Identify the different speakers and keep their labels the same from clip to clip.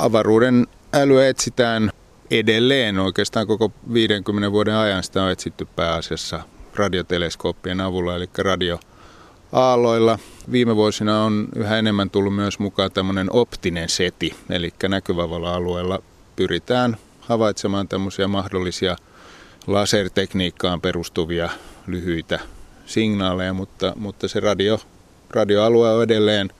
Speaker 1: Avaruuden älyä etsitään edelleen. Oikeastaan koko 50 vuoden ajan sitä on etsitty pääasiassa radioteleskooppien avulla, eli radio aalloilla. Viime vuosina on yhä enemmän tullut myös mukaan tämmöinen optinen seti, eli näkyvällä alueella pyritään havaitsemaan tämmöisiä mahdollisia lasertekniikkaan perustuvia lyhyitä signaaleja, mutta, mutta se radio, radioalue on edelleen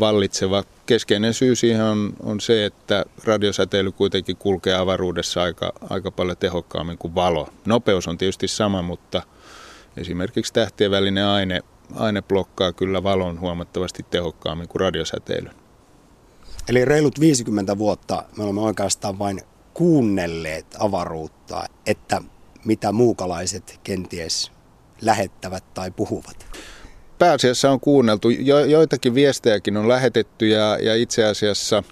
Speaker 1: vallitseva. Keskeinen syy siihen on, on se, että radiosäteily kuitenkin kulkee avaruudessa aika, aika paljon tehokkaammin kuin valo. Nopeus on tietysti sama, mutta esimerkiksi tähtien välinen aine, aine blokkaa kyllä valon huomattavasti tehokkaammin kuin radiosäteily.
Speaker 2: Eli reilut 50 vuotta me olemme oikeastaan vain kuunnelleet avaruutta, että mitä muukalaiset kenties lähettävät tai puhuvat?
Speaker 1: Pääasiassa on kuunneltu. Jo, joitakin viestejäkin on lähetetty ja, ja itse asiassa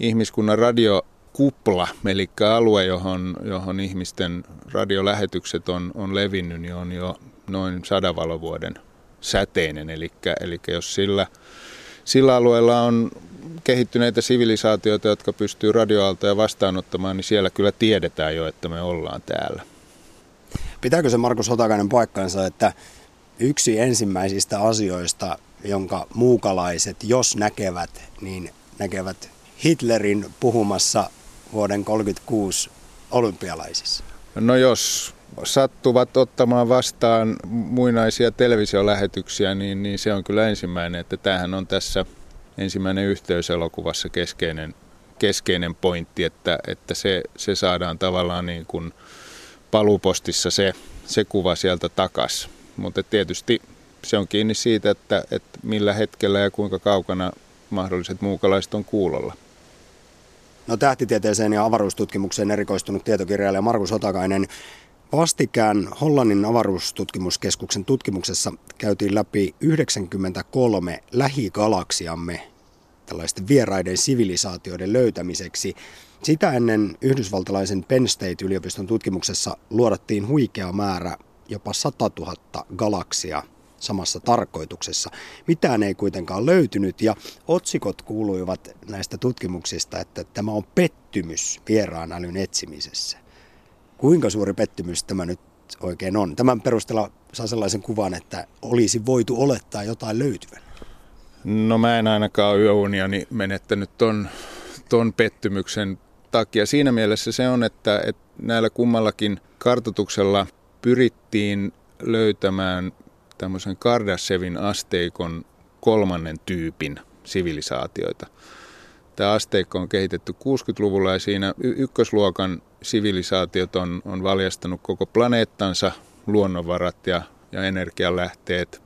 Speaker 1: ihmiskunnan radiokupla, eli alue, johon, johon ihmisten radiolähetykset on, on levinnyt, niin on jo noin sadan valovuoden säteinen. Eli, eli jos sillä, sillä alueella on kehittyneitä sivilisaatioita, jotka pystyy radioaaltoja vastaanottamaan, niin siellä kyllä tiedetään jo, että me ollaan täällä.
Speaker 2: Pitääkö se Markus Hotakainen paikkansa, että yksi ensimmäisistä asioista, jonka muukalaiset, jos näkevät, niin näkevät Hitlerin puhumassa vuoden 1936 olympialaisissa?
Speaker 1: No jos sattuvat ottamaan vastaan muinaisia televisiolähetyksiä, niin, niin se on kyllä ensimmäinen, että tämähän on tässä ensimmäinen yhteyselokuvassa keskeinen, keskeinen pointti, että, että se, se saadaan tavallaan niin kuin palupostissa se, se kuva sieltä takas. Mutta tietysti se on kiinni siitä, että, että millä hetkellä ja kuinka kaukana mahdolliset muukalaiset on kuulolla.
Speaker 2: No tähtitieteeseen ja avaruustutkimukseen erikoistunut tietokirjailija Markus Otakainen. Vastikään Hollannin avaruustutkimuskeskuksen tutkimuksessa käytiin läpi 93 lähigalaksiamme tällaisten vieraiden sivilisaatioiden löytämiseksi. Sitä ennen yhdysvaltalaisen Penn State-yliopiston tutkimuksessa luodattiin huikea määrä, jopa 100 000 galaksia samassa tarkoituksessa. Mitään ei kuitenkaan löytynyt ja otsikot kuuluivat näistä tutkimuksista, että tämä on pettymys vieraan älyn etsimisessä. Kuinka suuri pettymys tämä nyt oikein on? Tämän perusteella saa sellaisen kuvan, että olisi voitu olettaa jotain löytyvän.
Speaker 1: No mä en ainakaan yöuniani menettänyt ton, ton pettymyksen takia. Siinä mielessä se on, että, että näillä kummallakin kartotuksella pyrittiin löytämään tämmöisen Kardashevin asteikon kolmannen tyypin sivilisaatioita. Tämä asteikko on kehitetty 60-luvulla ja siinä ykkösluokan sivilisaatiot on, on valjastanut koko planeettansa, luonnonvarat ja, ja energialähteet.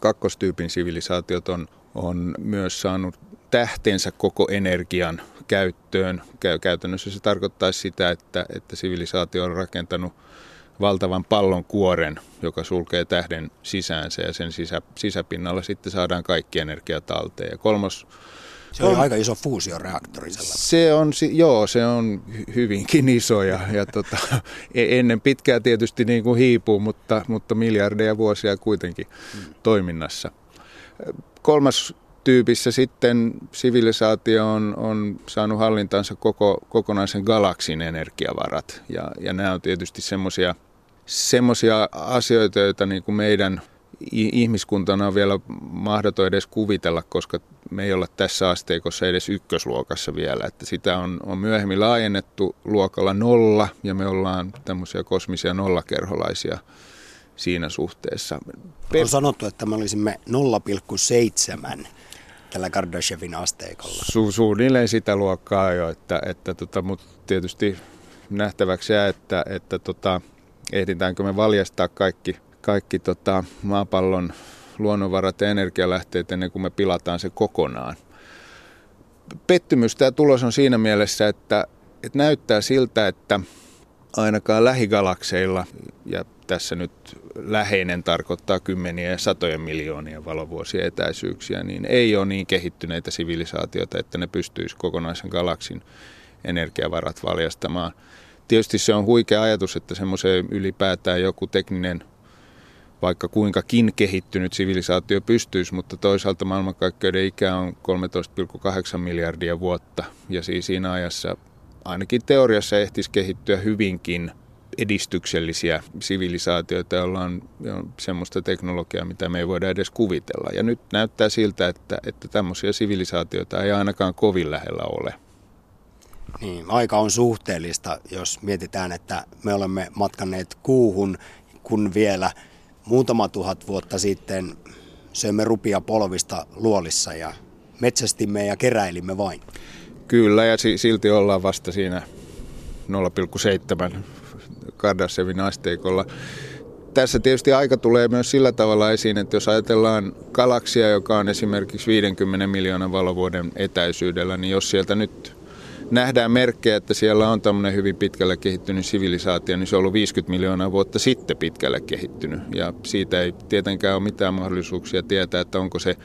Speaker 1: Kakkostyypin sivilisaatiot on, on myös saanut tähtensä koko energian käyttöön. Käytännössä se tarkoittaa sitä, että, että sivilisaatio on rakentanut valtavan pallon kuoren, joka sulkee tähden sisäänsä ja sen sisä, sisäpinnalla sitten saadaan kaikki energia talteen. Ja kolmas
Speaker 2: se on, on aika iso fuusioreaktori sellainen.
Speaker 1: Se on, joo, se on hyvinkin iso ja, ja tota, e-, ennen pitkää tietysti niin kuin hiipuu, mutta, mutta miljardeja vuosia kuitenkin hmm. toiminnassa. Kolmas tyypissä sitten sivilisaatio on, on saanut hallintansa koko, kokonaisen galaksin energiavarat. Ja, ja nämä on tietysti semmoisia semmoisia asioita, joita niin kuin meidän ihmiskuntana on vielä mahdoton edes kuvitella, koska me ei olla tässä asteikossa edes ykkösluokassa vielä. Että sitä on, on myöhemmin laajennettu luokalla nolla ja me ollaan tämmöisiä kosmisia nollakerholaisia siinä suhteessa.
Speaker 2: On sanottu, että me olisimme 0,7 tällä Kardashevin asteikolla.
Speaker 1: Su, suunnilleen sitä luokkaa jo, että, että tota, mutta tietysti nähtäväksi jää, että, että tota, ehditäänkö me valjastaa kaikki, kaikki tota, maapallon luonnonvarat ja energialähteet ennen kuin me pilataan se kokonaan. Pettymys tämä tulos on siinä mielessä, että, että näyttää siltä, että ainakaan lähigalakseilla, ja tässä nyt läheinen tarkoittaa kymmeniä ja satoja miljoonia valovuosia etäisyyksiä, niin ei ole niin kehittyneitä sivilisaatioita, että ne pystyisi kokonaisen galaksin energiavarat valjastamaan. Tietysti se on huikea ajatus, että semmoiseen ylipäätään joku tekninen vaikka kuinkakin kehittynyt sivilisaatio pystyisi, mutta toisaalta maailmankaikkeuden ikä on 13,8 miljardia vuotta ja siis siinä ajassa ainakin teoriassa ehtisi kehittyä hyvinkin edistyksellisiä sivilisaatioita, joilla on, on semmoista teknologiaa, mitä me ei voida edes kuvitella. Ja nyt näyttää siltä, että, että tämmöisiä sivilisaatioita ei ainakaan kovin lähellä ole.
Speaker 2: Niin, aika on suhteellista, jos mietitään, että me olemme matkanneet kuuhun, kun vielä muutama tuhat vuotta sitten söimme rupia polvista luolissa ja metsästimme ja keräilimme vain.
Speaker 1: Kyllä, ja silti ollaan vasta siinä 0,7 Kardassevin asteikolla. Tässä tietysti aika tulee myös sillä tavalla esiin, että jos ajatellaan galaksia, joka on esimerkiksi 50 miljoonan valovuoden etäisyydellä, niin jos sieltä nyt nähdään merkkejä, että siellä on tämmöinen hyvin pitkälle kehittynyt sivilisaatio, niin se on ollut 50 miljoonaa vuotta sitten pitkälle kehittynyt. Ja siitä ei tietenkään ole mitään mahdollisuuksia tietää, että onko se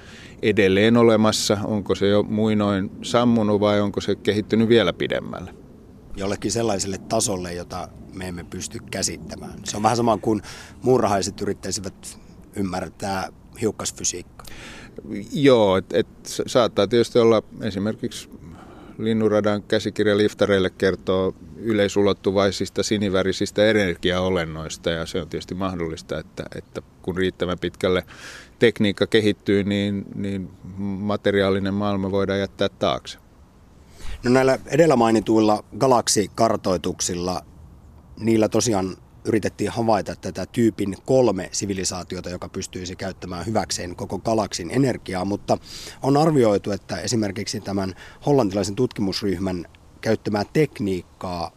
Speaker 1: edelleen olemassa, onko se jo muinoin sammunut vai onko se kehittynyt vielä pidemmälle.
Speaker 2: Jollekin sellaiselle tasolle, jota me emme pysty käsittämään. Se on vähän sama kuin muurahaiset yrittäisivät ymmärtää hiukkasfysiikkaa.
Speaker 1: Joo, että et saattaa tietysti olla esimerkiksi Linnunradan käsikirja liftareille kertoo yleisulottuvaisista sinivärisistä energiaolennoista ja se on tietysti mahdollista, että, että kun riittävän pitkälle tekniikka kehittyy, niin, niin materiaalinen maailma voidaan jättää taakse.
Speaker 2: No näillä edellä mainituilla galaksikartoituksilla, niillä tosiaan yritettiin havaita tätä tyypin kolme sivilisaatiota, joka pystyisi käyttämään hyväkseen koko galaksin energiaa, mutta on arvioitu, että esimerkiksi tämän hollantilaisen tutkimusryhmän käyttämää tekniikkaa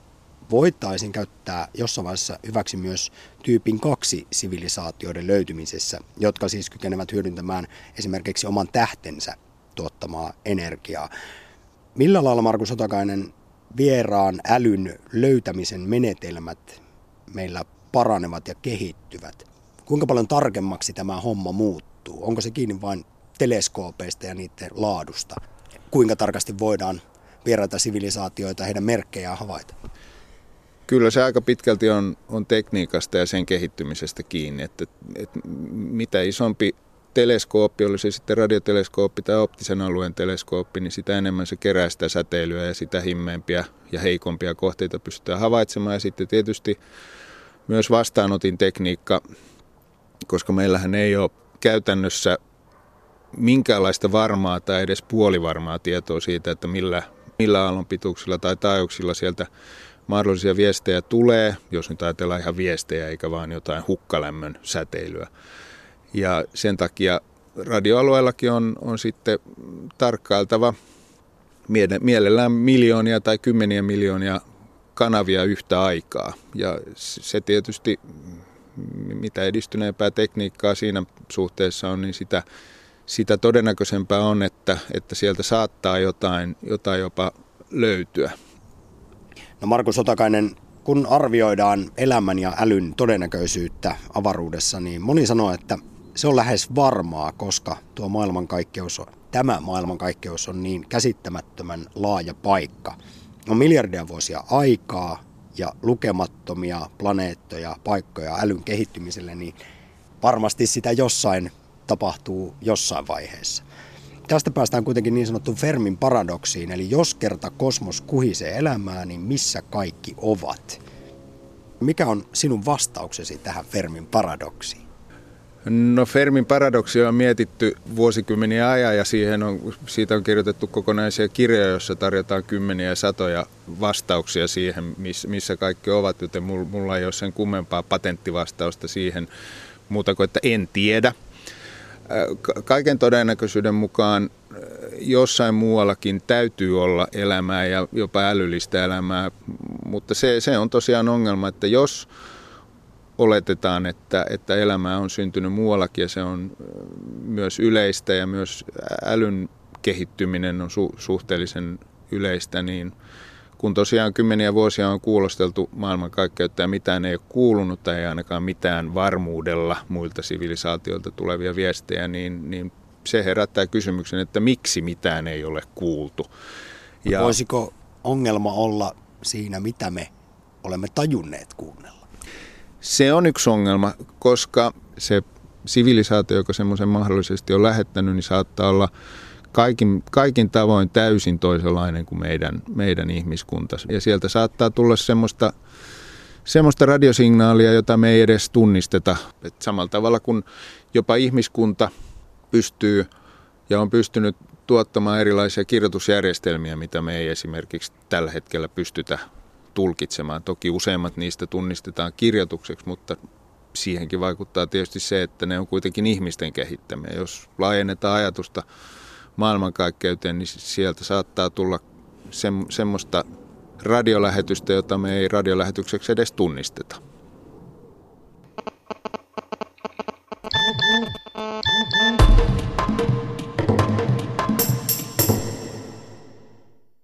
Speaker 2: voitaisiin käyttää jossain vaiheessa hyväksi myös tyypin kaksi sivilisaatioiden löytymisessä, jotka siis kykenevät hyödyntämään esimerkiksi oman tähtensä tuottamaa energiaa. Millä lailla Markus Otakainen vieraan älyn löytämisen menetelmät meillä paranevat ja kehittyvät. Kuinka paljon tarkemmaksi tämä homma muuttuu? Onko se kiinni vain teleskoopeista ja niiden laadusta? Kuinka tarkasti voidaan vieraita sivilisaatioita heidän merkkejään havaita?
Speaker 1: Kyllä se aika pitkälti on, on tekniikasta ja sen kehittymisestä kiinni, että, että mitä isompi teleskooppi, oli se sitten radioteleskooppi tai optisen alueen teleskooppi, niin sitä enemmän se kerää sitä säteilyä ja sitä himmeempiä ja heikompia kohteita pystytään havaitsemaan. Ja sitten tietysti myös vastaanotin tekniikka, koska meillähän ei ole käytännössä minkäänlaista varmaa tai edes puolivarmaa tietoa siitä, että millä, millä aallon pituuksilla tai taajuuksilla sieltä mahdollisia viestejä tulee, jos nyt ajatellaan ihan viestejä eikä vaan jotain hukkalämmön säteilyä. Ja sen takia radioalueellakin on, on sitten tarkkailtava mielellään miljoonia tai kymmeniä miljoonia kanavia yhtä aikaa. Ja se tietysti, mitä edistyneempää tekniikkaa siinä suhteessa on, niin sitä, sitä todennäköisempää on, että, että sieltä saattaa jotain, jotain jopa löytyä.
Speaker 2: No Markus Otakainen, kun arvioidaan elämän ja älyn todennäköisyyttä avaruudessa, niin moni sanoo, että se on lähes varmaa, koska tuo maailmankaikkeus on, tämä maailmankaikkeus on niin käsittämättömän laaja paikka. On miljardia vuosia aikaa ja lukemattomia planeettoja, paikkoja älyn kehittymiselle, niin varmasti sitä jossain tapahtuu jossain vaiheessa. Tästä päästään kuitenkin niin sanottuun Fermin paradoksiin, eli jos kerta kosmos kuhisee elämää, niin missä kaikki ovat? Mikä on sinun vastauksesi tähän Fermin paradoksiin?
Speaker 1: No Fermin paradoksia on mietitty vuosikymmeniä ajan ja siihen on, siitä on kirjoitettu kokonaisia kirjoja, joissa tarjotaan kymmeniä ja satoja vastauksia siihen, missä kaikki ovat, joten mulla ei ole sen kummempaa patenttivastausta siihen muuta kuin, että en tiedä. Kaiken todennäköisyyden mukaan jossain muuallakin täytyy olla elämää ja jopa älyllistä elämää, mutta se, se on tosiaan ongelma, että jos oletetaan, että, että elämää on syntynyt muuallakin ja se on myös yleistä ja myös älyn kehittyminen on su- suhteellisen yleistä, niin kun tosiaan kymmeniä vuosia on kuulosteltu maailmankaikkeutta ja mitään ei ole kuulunut tai ei ainakaan mitään varmuudella muilta sivilisaatioilta tulevia viestejä, niin, niin se herättää kysymyksen, että miksi mitään ei ole kuultu.
Speaker 2: Ja Voisiko ongelma olla siinä, mitä me olemme tajunneet kuunnella?
Speaker 1: Se on yksi ongelma, koska se sivilisaatio, joka semmoisen mahdollisesti on lähettänyt, niin saattaa olla kaikin, kaikin tavoin täysin toisenlainen kuin meidän, meidän ihmiskunta. Ja sieltä saattaa tulla semmoista, semmoista radiosignaalia, jota me ei edes tunnisteta. Et samalla tavalla kuin jopa ihmiskunta pystyy ja on pystynyt tuottamaan erilaisia kirjoitusjärjestelmiä, mitä me ei esimerkiksi tällä hetkellä pystytä tulkitsemaan. Toki useimmat niistä tunnistetaan kirjoitukseksi, mutta siihenkin vaikuttaa tietysti se, että ne on kuitenkin ihmisten kehittämiä. Jos laajennetaan ajatusta maailmankaikkeuteen, niin sieltä saattaa tulla semmoista radiolähetystä, jota me ei radiolähetykseksi edes tunnisteta.